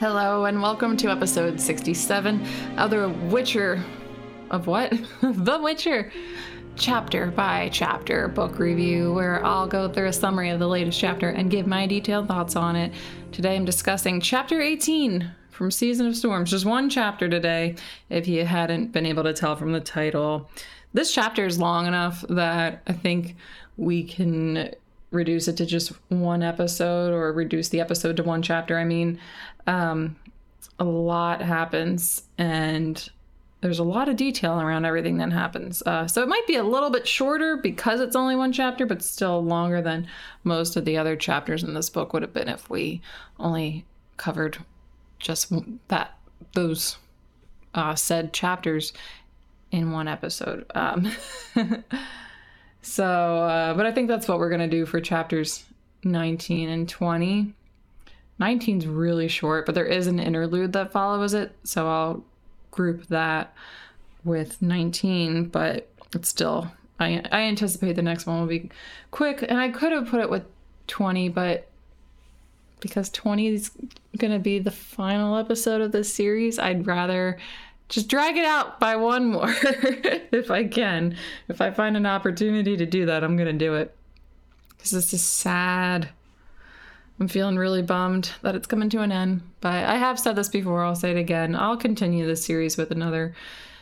Hello, and welcome to episode 67 of The Witcher. Of what? the Witcher! Chapter by chapter book review, where I'll go through a summary of the latest chapter and give my detailed thoughts on it. Today I'm discussing chapter 18 from Season of Storms. Just one chapter today, if you hadn't been able to tell from the title. This chapter is long enough that I think we can reduce it to just one episode or reduce the episode to one chapter. I mean, um, a lot happens and there's a lot of detail around everything that happens. Uh, so it might be a little bit shorter because it's only one chapter, but still longer than most of the other chapters in this book would have been if we only covered just that those uh, said chapters in one episode. Um, so, uh, but I think that's what we're gonna do for chapters 19 and 20. 19's really short, but there is an interlude that follows it, so I'll group that with 19, but it's still I I anticipate the next one will be quick and I could have put it with 20, but because 20 is going to be the final episode of this series, I'd rather just drag it out by one more if I can. If I find an opportunity to do that, I'm going to do it. Cuz this is sad. I'm feeling really bummed that it's coming to an end, but I have said this before, I'll say it again. I'll continue this series with another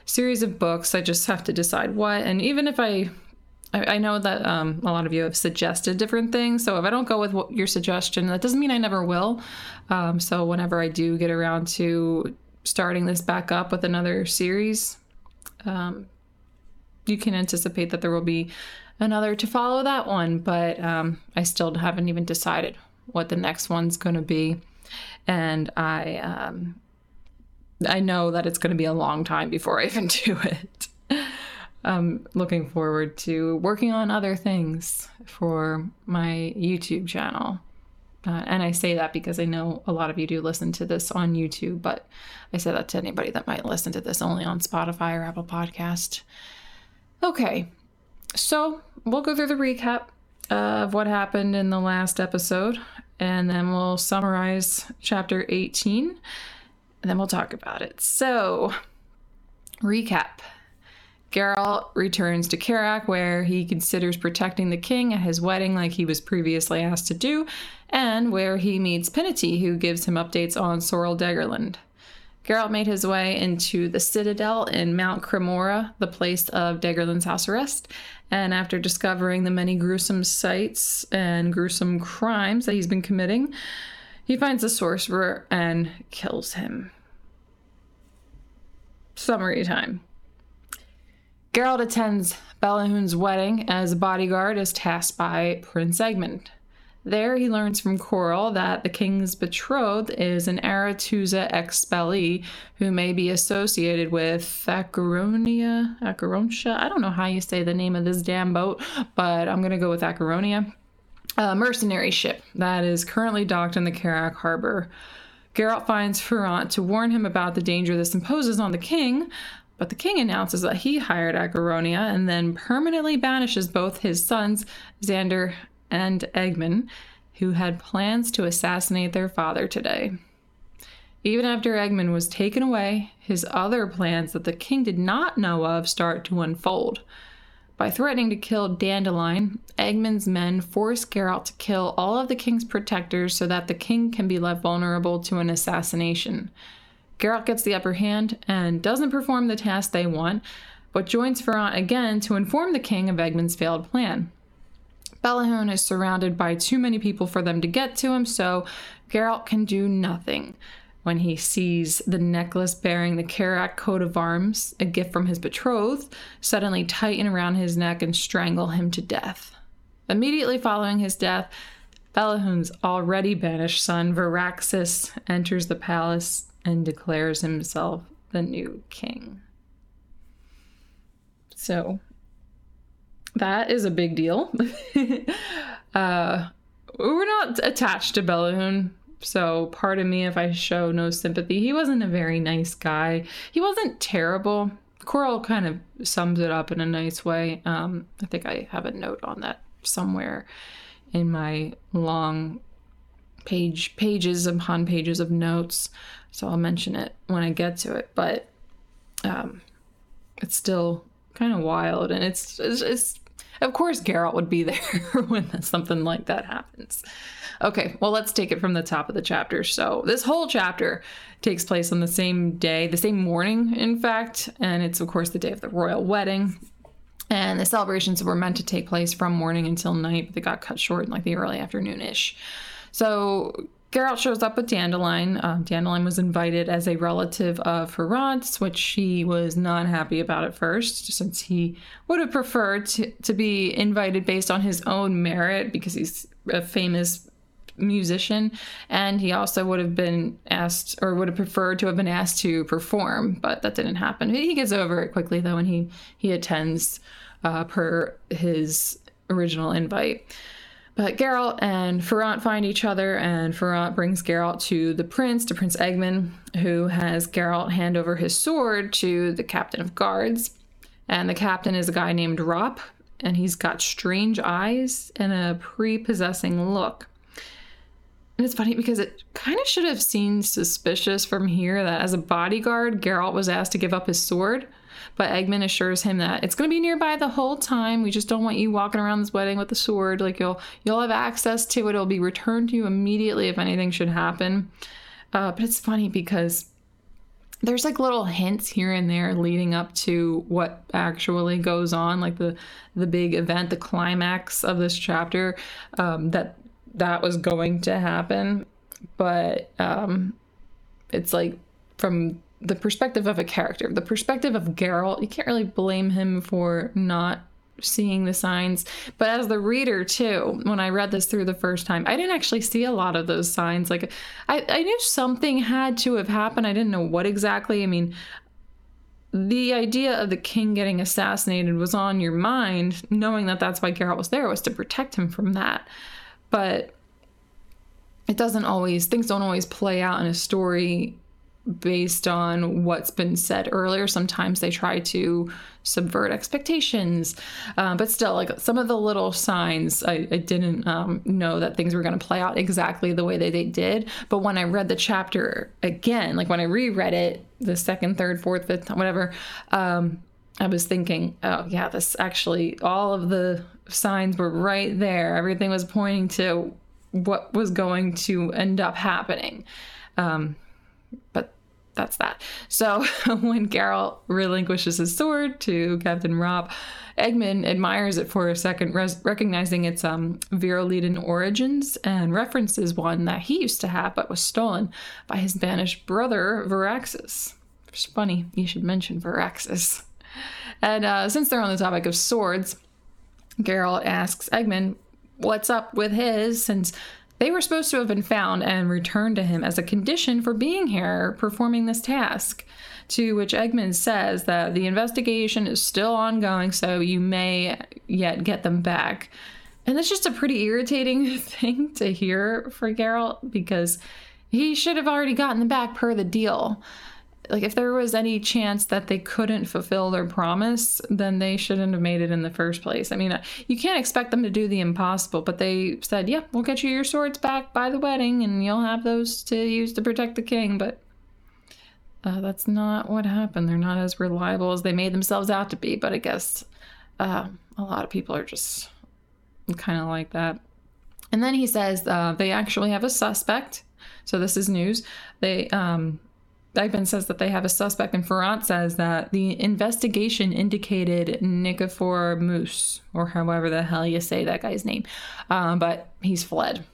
series of books. I just have to decide what. And even if I I, know that um, a lot of you have suggested different things. So if I don't go with your suggestion, that doesn't mean I never will. Um, so whenever I do get around to starting this back up with another series, um, you can anticipate that there will be another to follow that one. But um, I still haven't even decided what the next one's going to be, and I um, I know that it's going to be a long time before I even do it. I'm looking forward to working on other things for my YouTube channel. Uh, and I say that because I know a lot of you do listen to this on YouTube, but I say that to anybody that might listen to this only on Spotify or Apple Podcast. Okay, so we'll go through the recap of what happened in the last episode, and then we'll summarize chapter 18, and then we'll talk about it. So, recap. Geralt returns to Kerack, where he considers protecting the king at his wedding, like he was previously asked to do, and where he meets Pinety, who gives him updates on Sorel Degerlund. Geralt made his way into the citadel in Mount Cremora, the place of Daggerland's house arrest, and after discovering the many gruesome sights and gruesome crimes that he's been committing, he finds the sorcerer and kills him. Summary time. Geralt attends Belohun's wedding as a bodyguard is tasked by Prince Egmund. There, he learns from Coral that the king's betrothed is an Aretuza expellee who may be associated with Acheronia. Acherontia? I don't know how you say the name of this damn boat, but I'm going to go with Acheronia. A mercenary ship that is currently docked in the Kerack harbor. Geralt finds Ferrant to warn him about the danger this imposes on the king, but the king announces that he hired Acheronia and then permanently banishes both his sons, Xander and Egmund, who had plans to assassinate their father today. Even after Egmund was taken away, his other plans that the king did not know of start to unfold. By threatening to kill Dandelion, Egmund's men force Geralt to kill all of the king's protectors so that the king can be left vulnerable to an assassination. Geralt gets the upper hand and doesn't perform the task they want, but joins Ferrant again to inform the king of Egmund's failed plan. Belohun is surrounded by too many people for them to get to him, so Geralt can do nothing. When he sees the necklace bearing the Kerack coat of arms, a gift from his betrothed, suddenly tighten around his neck and strangle him to death. Immediately following his death, Belohun's already banished son, Viraxas, enters the palace and declares himself the new king. So, that is a big deal. uh, we're not attached to Belohun, so pardon me if I show no sympathy. He wasn't a very nice guy. He wasn't terrible. Coral kind of sums it up in a nice way. Um, I think I have a note on that somewhere in my long page pages upon pages of notes. So I'll mention it when I get to it, but um, it's still kind of wild, and it's, it's, it's of course Geralt would be there when something like that happens. Okay, well let's take it from the top of the chapter. So this whole chapter takes place on the same day, the same morning, in fact, and it's of course the day of the royal wedding. And the celebrations were meant to take place from morning until night, but they got cut short in like the early afternoon ish. So Geralt shows up with Dandelion. Um, Dandelion was invited as a relative of Ferrant's, which she was not happy about at first, since he would have preferred to, to be invited based on his own merit because he's a famous musician and he also would have been asked or would have preferred to have been asked to perform but that didn't happen he gets over it quickly though and he he attends uh, per his original invite but Geralt and Ferrant find each other, and Ferrant brings Geralt to the prince, to Prince Egmund, who has Geralt hand over his sword to the captain of guards. And the captain is a guy named Rop, and he's got strange eyes and a prepossessing look. And it's funny because it kind of should have seemed suspicious from here that as a bodyguard, Geralt was asked to give up his sword. But Egmund assures him that it's going to be nearby the whole time. We just don't want you walking around this wedding with the sword. Like you'll you'll have access to it. It'll be returned to you immediately if anything should happen. Uh, but it's funny because there's like little hints here and there leading up to what actually goes on, like the the big event, the climax of this chapter, um, that that was going to happen. But um, it's like from the perspective of a character, the perspective of Geralt, you can't really blame him for not seeing the signs. But as the reader, too, when I read this through the first time, I didn't actually see a lot of those signs. Like, I, I knew something had to have happened. I didn't know what exactly. I mean, the idea of the king getting assassinated was on your mind, knowing that that's why Geralt was there, was to protect him from that. But it doesn't always, things don't always play out in a story based on what's been said earlier. Sometimes they try to subvert expectations, uh, but still, like some of the little signs, I, I didn't um, know that things were going to play out exactly the way that they did. But when I read the chapter again, like when I reread it, the second, third, fourth, fifth, whatever, um, I was thinking, oh, yeah, this actually, all of the signs were right there. Everything was pointing to what was going to end up happening. Um, but that's that. So when Geralt relinquishes his sword to Captain Rob, Egmund admires it for a second, res- recognizing its um, Viroliden origins and references one that he used to have but was stolen by his banished brother, Viraxas. It's funny you should mention Viraxas. And uh, since they're on the topic of swords, Geralt asks Egmund what's up with his, since they were supposed to have been found and returned to him as a condition for being here performing this task. To which Egmund says that the investigation is still ongoing, so you may yet get them back. And that's just a pretty irritating thing to hear for Geralt because he should have already gotten them back per the deal like if there was any chance that they couldn't fulfill their promise then they shouldn't have made it in the first place. I mean you can't expect them to do the impossible but they said yeah we'll get you your swords back by the wedding and you'll have those to use to protect the king. But uh, that's not what happened. They're not as reliable as they made themselves out to be but i guess uh, a lot of people are just kind of like that. And then he says uh, they actually have a suspect. So this is news. They um, Egmund says that they have a suspect, and Ferrant says that the investigation indicated Nikefor Muus, or however the hell you say that guy's name, um, but he's fled.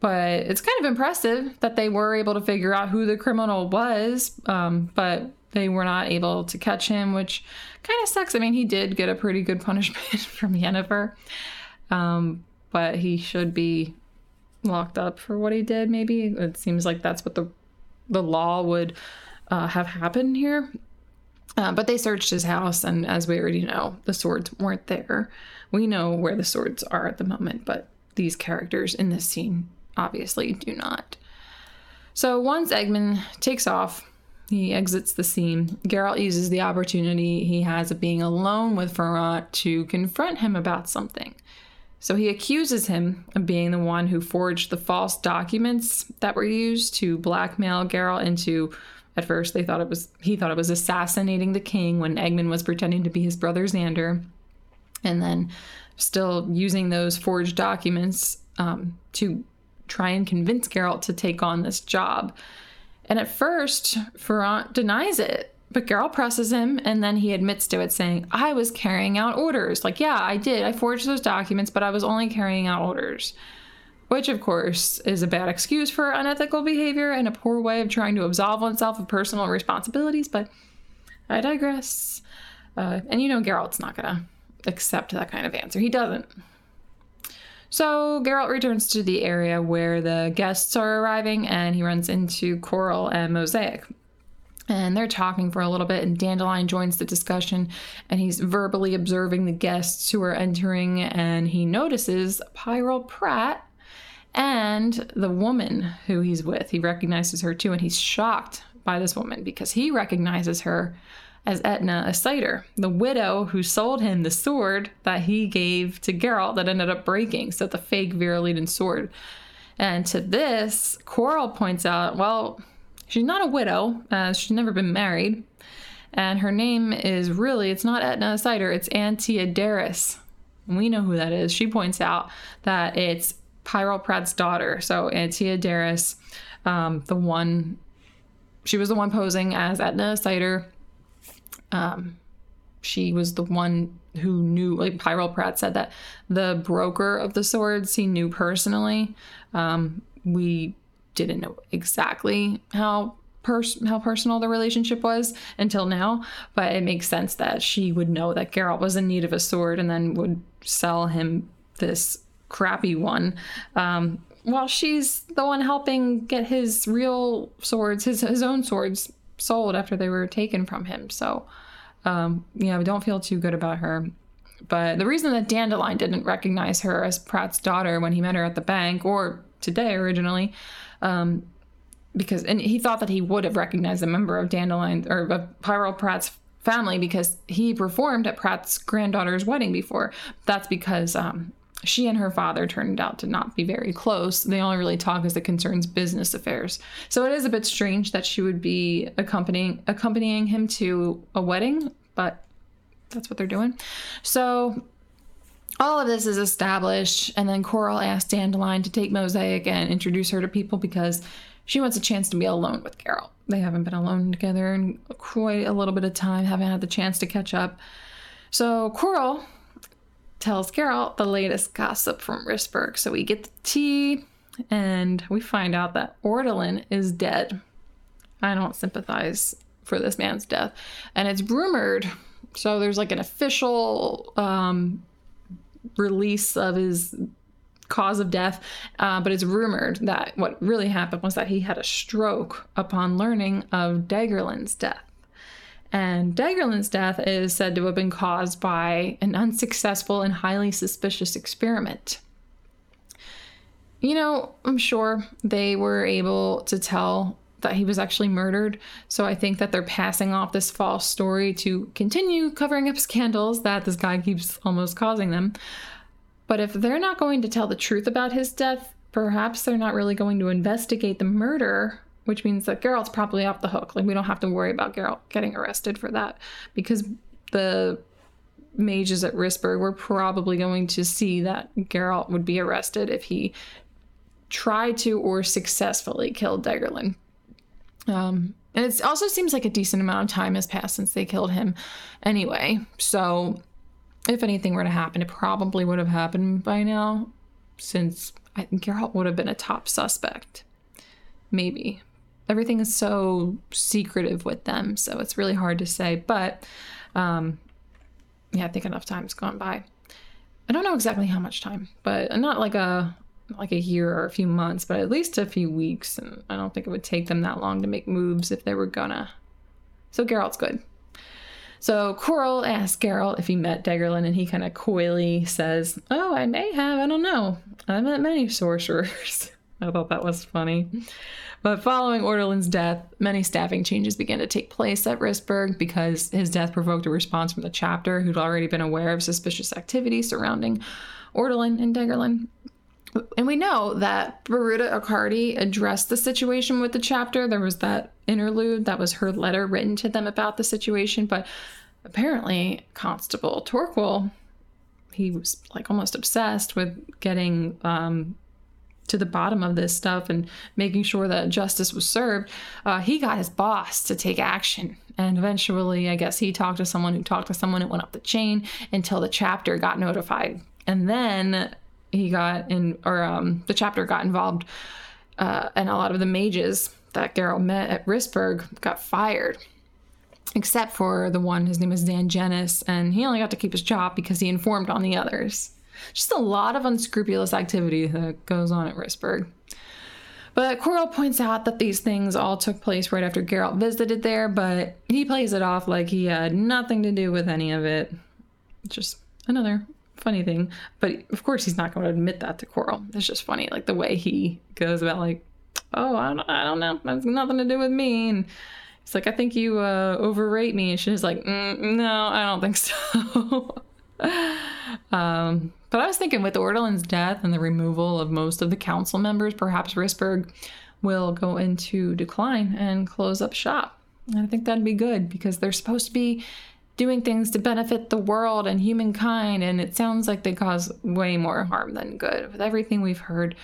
But it's kind of impressive that they were able to figure out who the criminal was, um, but they were not able to catch him, which kind of sucks. I mean, he did get a pretty good punishment from Yennefer, um, but he should be locked up for what he did, maybe. It seems like that's what the the law would uh, have happened here. Uh, but they searched his house, and as we already know, the swords weren't there. We know where the swords are at the moment, but these characters in this scene obviously do not. So once Egmund takes off, he exits the scene. Geralt uses the opportunity he has of being alone with Ferrant to confront him about something. So he accuses him of being the one who forged the false documents that were used to blackmail Geralt into at first they thought it was he thought it was assassinating the king when Egmund was pretending to be his brother Xander. And then still using those forged documents um, to try and convince Geralt to take on this job. And at first, Ferrant denies it, but Geralt presses him and then he admits to it, saying, I was carrying out orders. Like, yeah, I did. I forged those documents, but I was only carrying out orders. Which, of course, is a bad excuse for unethical behavior and a poor way of trying to absolve oneself of personal responsibilities, but I digress. Uh, and you know, Geralt's not to accept that kind of answer. He doesn't. So Geralt returns to the area where the guests are arriving and he runs into Coral and Mozaik. And they're talking for a little bit, and Dandelion joins the discussion and he's verbally observing the guests who are entering. And he notices Pyral Pratt and the woman who he's with. He recognizes her too, and he's shocked by this woman because he recognizes her as Etna Asider, the widow who sold him the sword that he gave to Geralt that ended up breaking, so the fake Viroliden sword. And to this, Coral points out, well, she's not a widow, uh, she's never been married, and her name is really, it's not Etna Cider, it's Antea Deris. We know who that is. She points out that it's Pyral Pratt's daughter, so Antea Deris, um, the one, she was the one posing as Etna Cider um, she was the one who knew, like Pyral Pratt said that the broker of the swords he knew personally. Um, we didn't know exactly how pers- how personal the relationship was until now, but it makes sense that she would know that Geralt was in need of a sword and then would sell him this crappy one. Um, while she's the one helping get his real swords, his his own swords sold after they were taken from him. So, um, yeah, we don't feel too good about her. But the reason that Dandelion didn't recognize her as Pratt's daughter when he met her at the bank or today originally, um, because and he thought that he would have recognized a member of Dandelion or of Pyral Pratt's family because he performed at Pratt's granddaughter's wedding before. That's because um, she and her father turned out to not be very close. They only really talk as it concerns business affairs. So it is a bit strange that she would be accompanying accompanying him to a wedding, but that's what they're doing. So all of this is established, and then Coral asks Dandelion to take Mozaik and introduce her to people because she wants a chance to be alone with Carol. They haven't been alone together in quite a little bit of time, haven't had the chance to catch up. So Coral tells Carol the latest gossip from Rissberg. So we get the tea and we find out that Ortolan is dead. I don't sympathize for this man's death. And it's rumored, so there's like an official um, release of his cause of death, uh, but it's rumored that what really happened was that he had a stroke upon learning of Degerlund's death. And Degerlund's death is said to have been caused by an unsuccessful and highly suspicious experiment. You know, I'm sure they were able to tell that he was actually murdered, so I think that they're passing off this false story to continue covering up scandals that this guy keeps almost causing them. But if they're not going to tell the truth about his death, perhaps they're not really going to investigate the murder which means that Geralt's probably off the hook. Like we don't have to worry about Geralt getting arrested for that because the mages at Rissberg were probably going to see that Geralt would be arrested if he tried to or successfully killed Degerlund. Um, and it also seems like a decent amount of time has passed since they killed him anyway. So if anything were to happen, it probably would have happened by now since I think Geralt would have been a top suspect. Maybe everything is so secretive with them, so it's really hard to say. But um, yeah, I think enough time's gone by. I don't know exactly how much time, but not like a like a year or a few months, but at least a few weeks. And I don't think it would take them that long to make moves if they were gonna. So Geralt's good. So Coral asks Geralt if he met Degerlund, and he kind of coyly says, "Oh, I may have. I don't know. I've met many sorcerers." I thought that was funny. But following Ortolan's death, many staffing changes began to take place at Rissberg because his death provoked a response from the chapter, who'd already been aware of suspicious activity surrounding Ortolan and Degerlund. And we know that Biruta Icarti addressed the situation with the chapter. There was that interlude that was her letter written to them about the situation, but apparently Constable Torquil, he was like almost obsessed with getting um, to the bottom of this stuff and making sure that justice was served, uh, he got his boss to take action. And eventually, I guess he talked to someone who talked to someone. It went up the chain until the chapter got notified. And then he got in, or um, the chapter got involved, uh, and a lot of the mages that Geralt met at Rissberg got fired. Except for the one, his name is Zangenis, and he only got to keep his job because he informed on the others. Just a lot of unscrupulous activity that goes on at Rissberg. But Coral points out that these things all took place right after Geralt visited there, but he plays it off like he had nothing to do with any of it. Just another funny thing. But of course, he's not going to admit that to Coral. It's just funny, like the way he goes about, like, oh, I don't, I don't know, that's nothing to do with me. And he's like, I think you uh, overrate me. And she's like, mm, no, I don't think so. um, but I was thinking with Ortolan's death and the removal of most of the council members, perhaps Rissberg will go into decline and close up shop. And I think that'd be good because they're supposed to be doing things to benefit the world and humankind, and it sounds like they cause way more harm than good. With everything we've heard,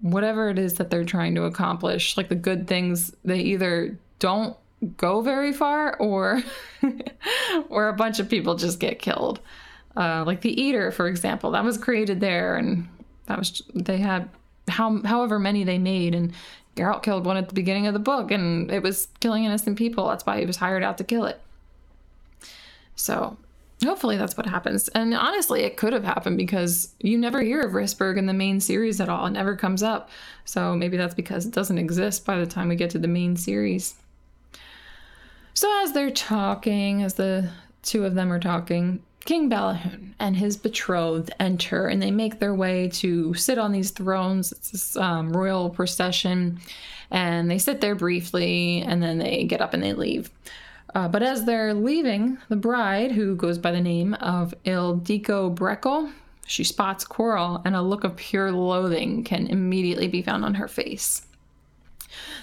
whatever it is that they're trying to accomplish, like the good things, they either don't go very far or or a bunch of people just get killed. Uh, like the Eater, for example, that was created there, and that was they had how however many they made, and Geralt killed one at the beginning of the book, and it was killing innocent people. That's why he was hired out to kill it. So hopefully that's what happens. And honestly, it could have happened because you never hear of Rissberg in the main series at all. It never comes up. So maybe that's because it doesn't exist by the time we get to the main series. So as they're talking, as the two of them are talking, King Belohun and his betrothed enter and they make their way to sit on these thrones. It's this um, royal procession, and they sit there briefly and then they get up and they leave. Uh, but as they're leaving, the bride, who goes by the name of Ildiko Brekel, she spots Coral, and a look of pure loathing can immediately be found on her face.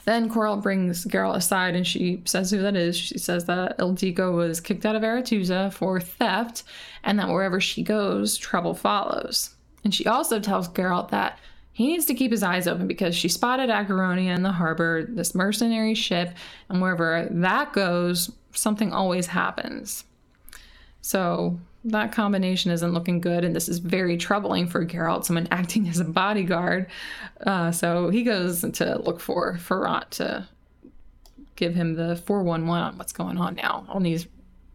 Then Coral brings Geralt aside and she says who that is. She says that Ildiko was kicked out of Aretuza for theft and that wherever she goes, trouble follows. And she also tells Geralt that he needs to keep his eyes open because she spotted Acheronia in the harbor, this mercenary ship, and wherever that goes, something always happens. So that combination isn't looking good, and this is very troubling for Geralt, someone acting as a bodyguard. Uh, so he goes to look for Ferrant to give him the 411 on what's going on now, on these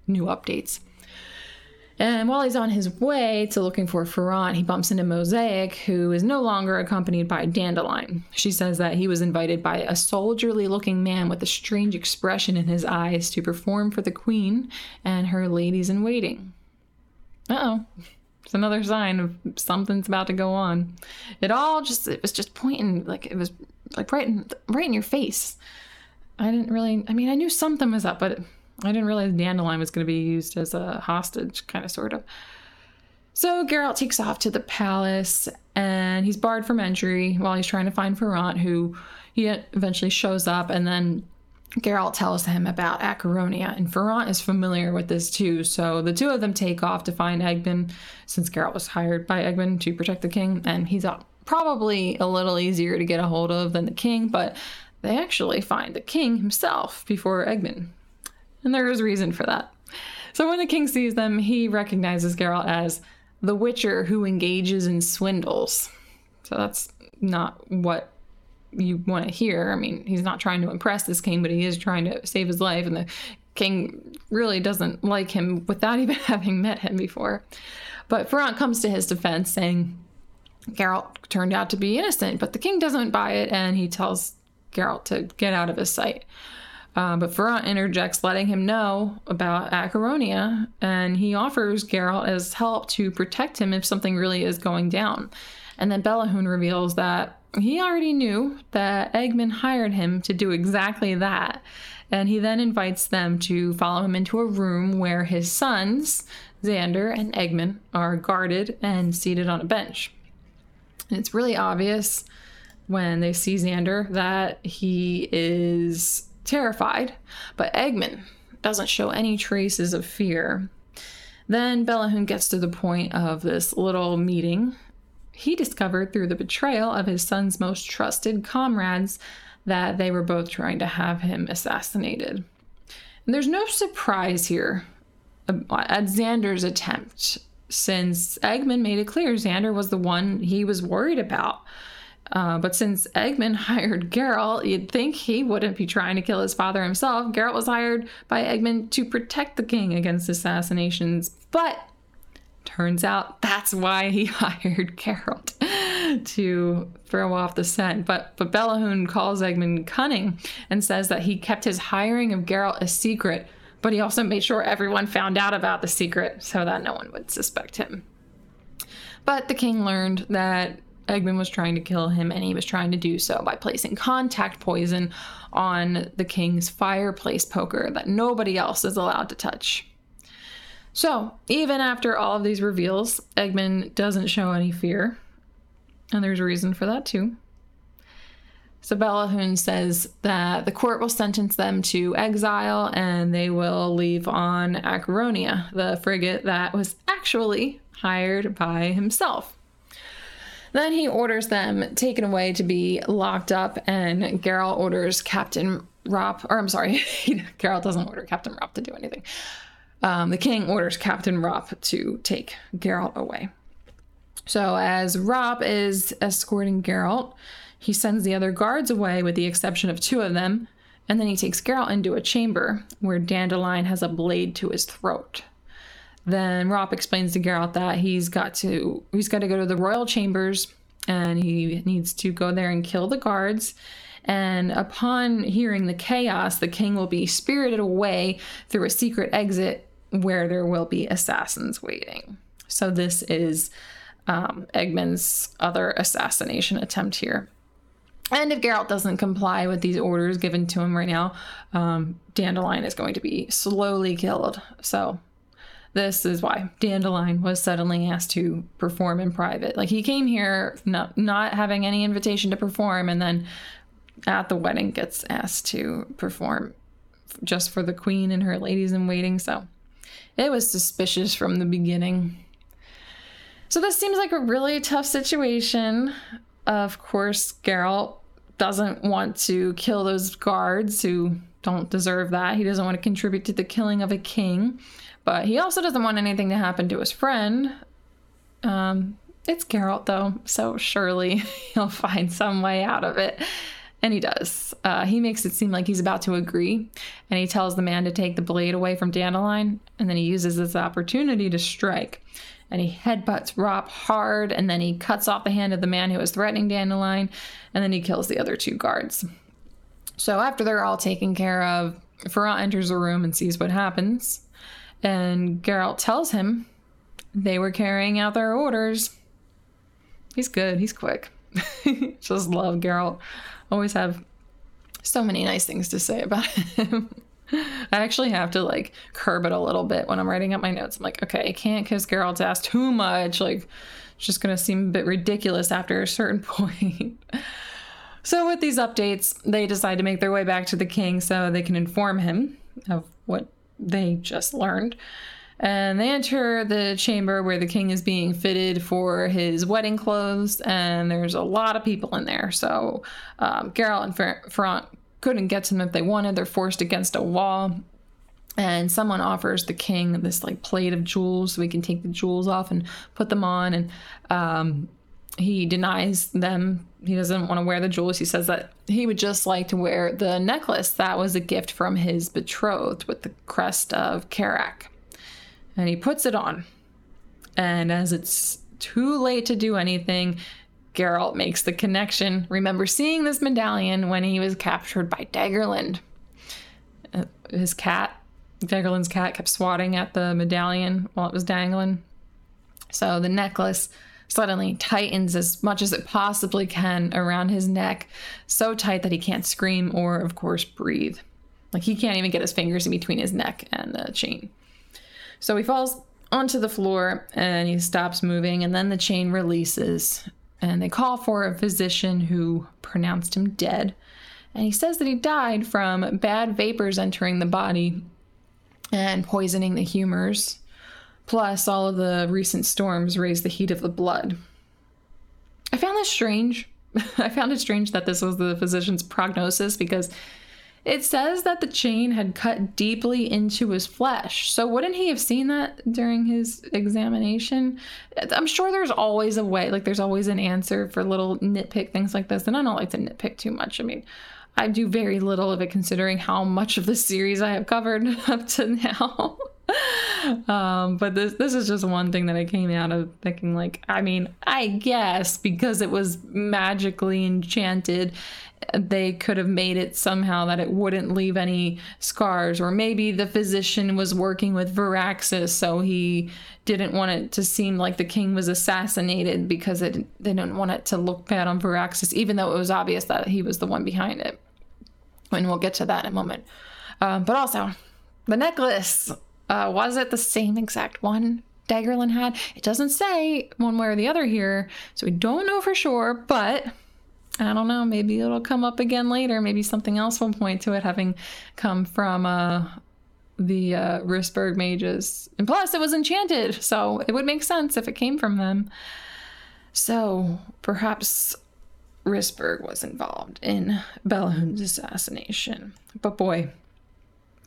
new updates. And while he's on his way to looking for Ferrant, he bumps into Mozaik, who is no longer accompanied by Dandelion. She says that he was invited by a soldierly looking man with a strange expression in his eyes to perform for the queen and her ladies in waiting oh. It's another sign of something's about to go on. It all just it was just pointing like it was like right in right in your face. I didn't really I mean I knew something was up, but I didn't realize Dandelion was going to be used as a hostage, kind of sort of. So Geralt takes off to the palace and he's barred from entry while he's trying to find Ferrant, who he eventually shows up and then Geralt tells him about Acheronia, and Ferrant is familiar with this too. So the two of them take off to find Egmund, since Geralt was hired by Egmund to protect the king, and he's probably a little easier to get a hold of than the king, but they actually find the king himself before Egmund. And there is reason for that. So when the king sees them, he recognizes Geralt as the witcher who engages in swindles. So that's not what you want to hear. I mean, he's not trying to impress this king, but he is trying to save his life, and the king really doesn't like him without even having met him before. But Ferrant comes to his defense, saying Geralt turned out to be innocent, but the king doesn't buy it, and he tells Geralt to get out of his sight. Uh, but Ferrant interjects, letting him know about Acheronia, and he offers Geralt as help to protect him if something really is going down. And then Belohun reveals that he already knew that Egmund hired him to do exactly that. And he then invites them to follow him into a room where his sons, Xander and Egmund, are guarded and seated on a bench. And it's really obvious when they see Xander that he is terrified, but Egmund doesn't show any traces of fear. Then Belohun gets to the point of this little meeting. He discovered through the betrayal of his son's most trusted comrades that they were both trying to have him assassinated. And there's no surprise here at Xander's attempt, since Egmund made it clear Xander was the one he was worried about. Uh, but since Egmund hired Geralt, you'd think he wouldn't be trying to kill his father himself. Geralt was hired by Egmund to protect the king against assassinations. But turns out that's why he hired Geralt to throw off the scent. But but Belohun calls Egmund cunning and says that he kept his hiring of Geralt a secret, but he also made sure everyone found out about the secret so that no one would suspect him. But the king learned that Egmund was trying to kill him, and he was trying to do so by placing contact poison on the king's fireplace poker that nobody else is allowed to touch. So, even after all of these reveals, Egmund doesn't show any fear. And there's a reason for that, too. So Belohun says that the court will sentence them to exile and they will leave on Acheronia, the frigate that was actually hired by himself. Then he orders them taken away to be locked up, and Geralt orders Captain Ropp, or I'm sorry, Geralt doesn't order Captain Ropp to do anything. Um, the king orders Captain Ropp to take Geralt away. So as Ropp is escorting Geralt, he sends the other guards away with the exception of two of them, and then he takes Geralt into a chamber where Dandelion has a blade to his throat. Then Rop explains to Geralt that he's got to he's got to go to the royal chambers and he needs to go there and kill the guards. And upon hearing the chaos, the king will be spirited away through a secret exit where there will be assassins waiting. So this is um, Egmund's other assassination attempt here. And if Geralt doesn't comply with these orders given to him right now, um, Dandelion is going to be slowly killed. So this is why Dandelion was suddenly asked to perform in private. Like he came here not not having any invitation to perform, and then at the wedding gets asked to perform just for the queen and her ladies in waiting. So it was suspicious from the beginning. So this seems like a really tough situation. Of course, Geralt doesn't want to kill those guards who don't deserve that. He doesn't want to contribute to the killing of a king. But he also doesn't want anything to happen to his friend. Um, it's Geralt, though, so surely he'll find some way out of it. And he does. Uh, he makes it seem like he's about to agree, and he tells the man to take the blade away from Dandelion, and then he uses this opportunity to strike. And he headbutts Ropp hard, and then he cuts off the hand of the man who was threatening Dandelion, and then he kills the other two guards. So after they're all taken care of, Ferrant enters the room and sees what happens. And Geralt tells him they were carrying out their orders. He's good, he's quick. Just love Geralt. Always have so many nice things to say about him. I actually have to like curb it a little bit when I'm writing up my notes. I'm like, okay, I can't kiss Geralt's ass too much. Like, it's just gonna seem a bit ridiculous after a certain point. so, with these updates, they decide to make their way back to the king so they can inform him of what they just learned. And they enter the chamber where the king is being fitted for his wedding clothes, and there's a lot of people in there. So um, Geralt and Ferrant couldn't get to them if they wanted. They're forced against a wall. And someone offers the king this like plate of jewels so he can take the jewels off and put them on. And um, he denies them. He doesn't want to wear the jewels. He says that he would just like to wear the necklace that was a gift from his betrothed with the crest of Kerack. And he puts it on. And as it's too late to do anything, Geralt makes the connection. Remember seeing this medallion when he was captured by Degerlund. Uh, his cat, Degerlund's cat, kept swatting at the medallion while it was dangling. So the necklace suddenly tightens as much as it possibly can around his neck, so tight that he can't scream or, of course, breathe. Like he can't even get his fingers in between his neck and the chain. So he falls onto the floor and he stops moving, and then the chain releases. And they call for a physician who pronounced him dead. And he says that he died from bad vapors entering the body and poisoning the humors. Plus, all of the recent storms raised the heat of the blood. I found this strange. I found it strange that this was the physician's prognosis because it says that the chain had cut deeply into his flesh. So wouldn't he have seen that during his examination? I'm sure there's always a way, like there's always an answer for little nitpick things like this. And I don't like to nitpick too much. I mean, I do very little of it considering how much of the series I have covered up to now. um, but this this is just one thing that I came out of thinking like I mean I guess because it was magically enchanted they could have made it somehow that it wouldn't leave any scars or maybe the physician was working with Viraxas so he didn't want it to seem like the king was assassinated because it they didn't want it to look bad on Viraxas even though it was obvious that he was the one behind it. And we'll get to that in a moment. Um, but also the necklace uh, was it the same exact one Degerlund had? It doesn't say one way or the other here, so we don't know for sure, but I don't know. Maybe it'll come up again later. Maybe something else will point to it having come from uh, the uh, mages. And plus, it was enchanted, so it would make sense if it came from them. So perhaps Rissberg was involved in Belohun's assassination. But boy,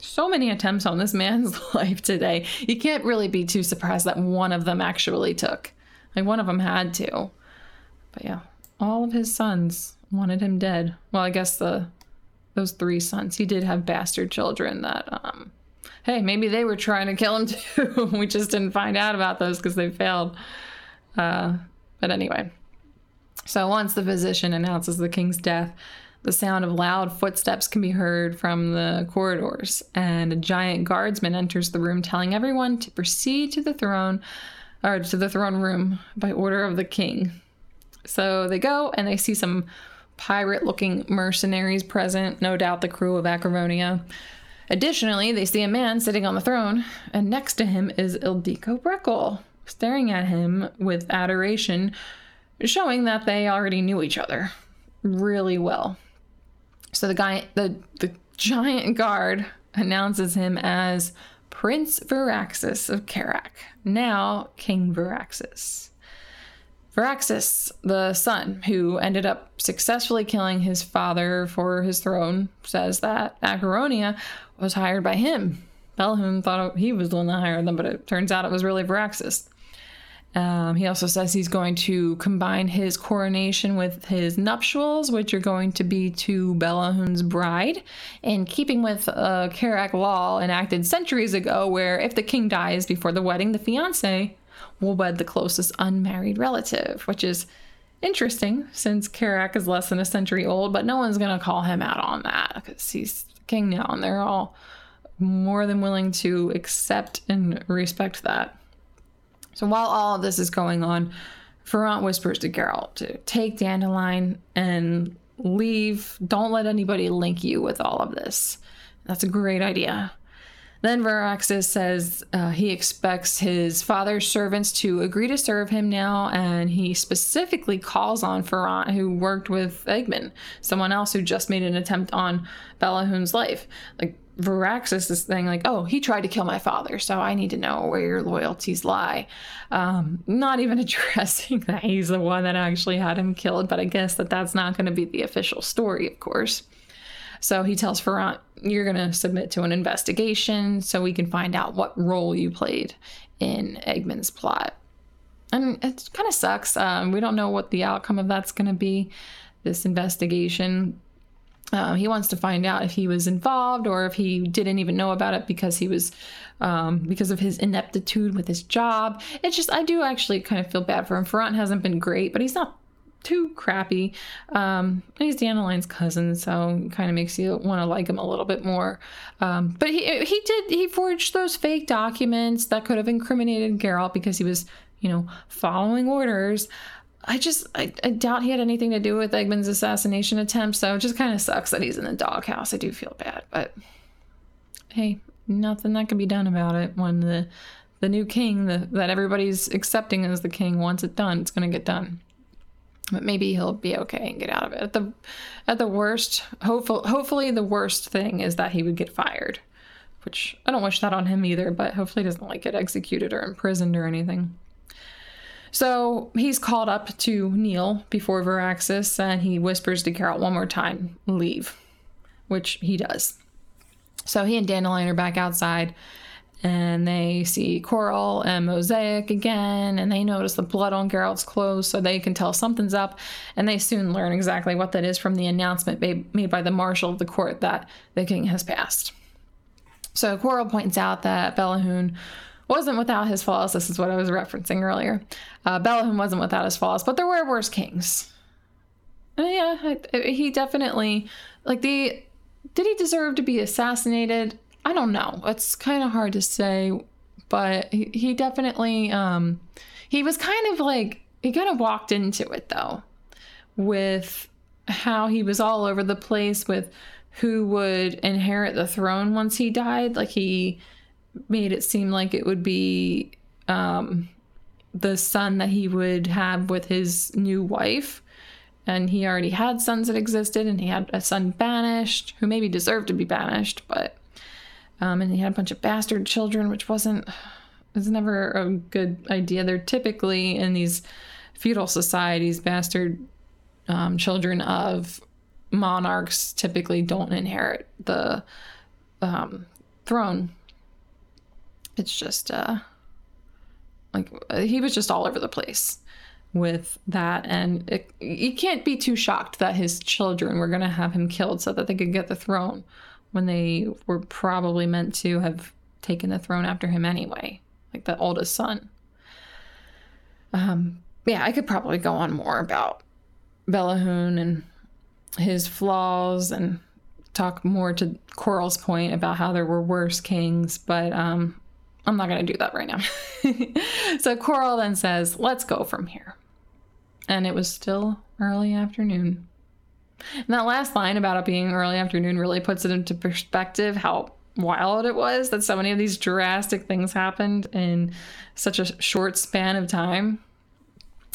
so many attempts on this man's life today. You can't really be too surprised that one of them actually took. Like one of them had to. But yeah, all of his sons wanted him dead. Well, I guess the those three sons. He did have bastard children that um hey, maybe they were trying to kill him too. we just didn't find out about those because they failed. Uh but anyway. So once the physician announces the king's death, the sound of loud footsteps can be heard from the corridors, and a giant guardsman enters the room telling everyone to proceed to the throne or to the throne room by order of the king. So they go and they see some pirate looking mercenaries present, no doubt the crew of Acheronia. Additionally, they see a man sitting on the throne, and next to him is Ildiko Breckle, staring at him with adoration, showing that they already knew each other really well. So the guy, the the giant guard announces him as Prince Viraxas of Kerack, now King Viraxas. Viraxas, the son who ended up successfully killing his father for his throne, says that Acheronia was hired by him. Belohun thought he was the one that hired them, but it turns out it was really Viraxas. Um, he also says he's going to combine his coronation with his nuptials, which are going to be to Belohun's bride, in keeping with a Kerack law enacted centuries ago, where if the king dies before the wedding, the fiance will wed the closest unmarried relative, which is interesting since Kerack is less than a century old, but no one's going to call him out on that because he's king now, and they're all more than willing to accept and respect that. So while all of this is going on, Ferrant whispers to Geralt to take Dandelion and leave. Don't let anybody link you with all of this. That's a great idea. Then Viraxas says uh, he expects his father's servants to agree to serve him now, and he specifically calls on Ferrant, who worked with Egmund, someone else who just made an attempt on Belohun's life. Like, Viraxas is saying like, "Oh, he tried to kill my father, so I need to know where your loyalties lie." Um, not even addressing that he's the one that actually had him killed, but I guess that that's not going to be the official story, of course. So he tells Ferrant, "You're going to submit to an investigation so we can find out what role you played in Egmund's plot." And it kind of sucks. Um, we don't know what the outcome of that's going to be. This investigation um, he wants to find out if he was involved or if he didn't even know about it because he was um, because of his ineptitude with his job. It's just I do actually kind of feel bad for him. Ferrant hasn't been great, but he's not too crappy. Um, he's Dandelions' cousin, so kind of makes you want to like him a little bit more. Um, but he he did he forged those fake documents that could have incriminated Geralt because he was you know following orders. I just I, I doubt he had anything to do with Egmund's assassination attempt, so it just kind of sucks that he's in the doghouse. I do feel bad, but hey, nothing that can be done about it when the the new king the, that everybody's accepting as the king wants it done. It's gonna get done but maybe he'll be okay and get out of it. At the at the worst, hopeful, hopefully the worst thing is that he would get fired, which I don't wish that on him either. But hopefully he doesn't like get executed or imprisoned or anything. So he's called up to kneel before Viraxas and he whispers to Geralt one more time, "Leave," which he does. So he and Dandelion are back outside and they see Coral and Mozaik again, and they notice the blood on Geralt's clothes, so they can tell something's up, and they soon learn exactly what that is from the announcement made by the marshal of the court that the king has passed. So Coral points out that Belohun wasn't without his flaws. This is what I was referencing earlier. Uh, wasn't without his flaws, but there were worse kings. And yeah, he definitely like the. Did he deserve to be assassinated? I don't know. It's kind of hard to say, but he, he definitely um he was kind of like he kind of walked into it though with how he was all over the place with who would inherit the throne once he died. Like he made it seem like it would be um the son that he would have with his new wife. And he already had sons that existed, and he had a son banished who maybe deserved to be banished, but um, and he had a bunch of bastard children, which wasn't was never a good idea. They're typically in these feudal societies, bastard um, children of monarchs typically don't inherit the um, throne. It's just uh, like he was just all over the place with that, and it, you can't be too shocked that his children were going to have him killed so that they could get the throne when they were probably meant to have taken the throne after him anyway, like the oldest son. Um, yeah, I could probably go on more about Belohun and his flaws and talk more to Coral's point about how there were worse kings, but um, I'm not going to do that right now. so Coral then says, Let's go from here. And it was still early afternoon. And that last line about it being early afternoon really puts it into perspective how wild it was that so many of these drastic things happened in such a short span of time.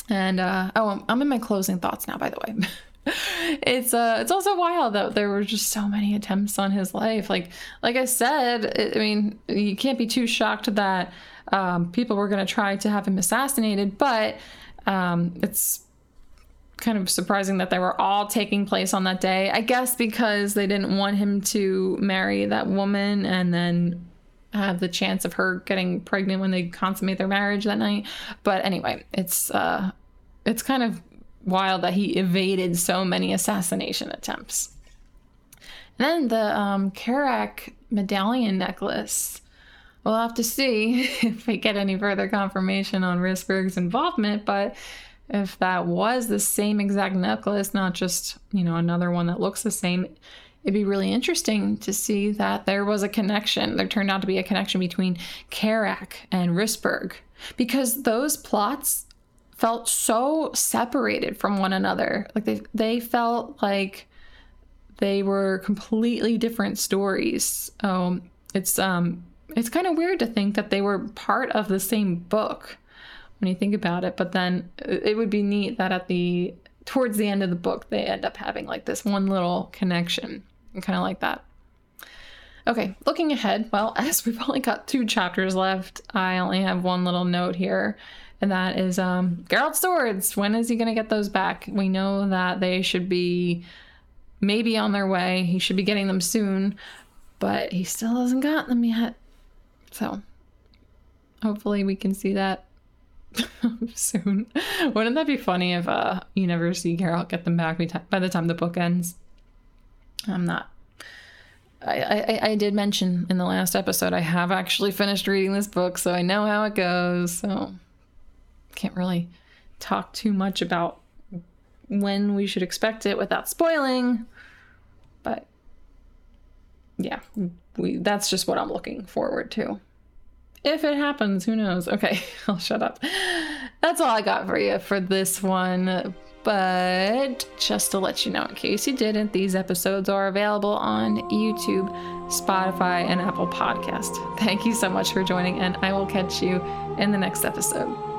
And uh, oh, I'm in my closing thoughts now, by the way. it's uh it's also wild that there were just so many attempts on his life. Like like I said, I mean, you can't be too shocked that um, people were going to try to have him assassinated, but um, it's kind of surprising that they were all taking place on that day. I guess because they didn't want him to marry that woman and then have the chance of her getting pregnant when they consummate their marriage that night. But anyway, it's uh it's kind of wild that he evaded so many assassination attempts. And then the um Kerack medallion necklace. We'll have to see if we get any further confirmation on Rissberg's involvement, but if that was the same exact necklace, not just, you know, another one that looks the same, it'd be really interesting to see that there was a connection. There turned out to be a connection between Kerack and Rissberg because those plots felt so separated from one another. Like they they felt like they were completely different stories. Um, it's um it's kind of weird to think that they were part of the same book when you think about it. But then it would be neat that at the towards the end of the book they end up having like this one little connection. and kind of like that. Okay, looking ahead, well, as we've only got two chapters left, I only have one little note here, and that is um Geralt's swords. When is he gonna get those back? We know that they should be maybe on their way. He should be getting them soon, but he still hasn't got them yet. So hopefully we can see that soon. Wouldn't that be funny if uh, you never see Geralt get them back by the time the book ends? I'm not. I, I, I did mention in the last episode I have actually finished reading this book, so I know how it goes. So can't really talk too much about when we should expect it without spoiling. But yeah, we that's just what I'm looking forward to. If it happens, who knows? Okay, I'll shut up. That's all I got for you for this one. But just to let you know, in case you didn't, these episodes are available on YouTube, Spotify, and Apple Podcast. Thank you so much for joining, and I will catch you in the next episode.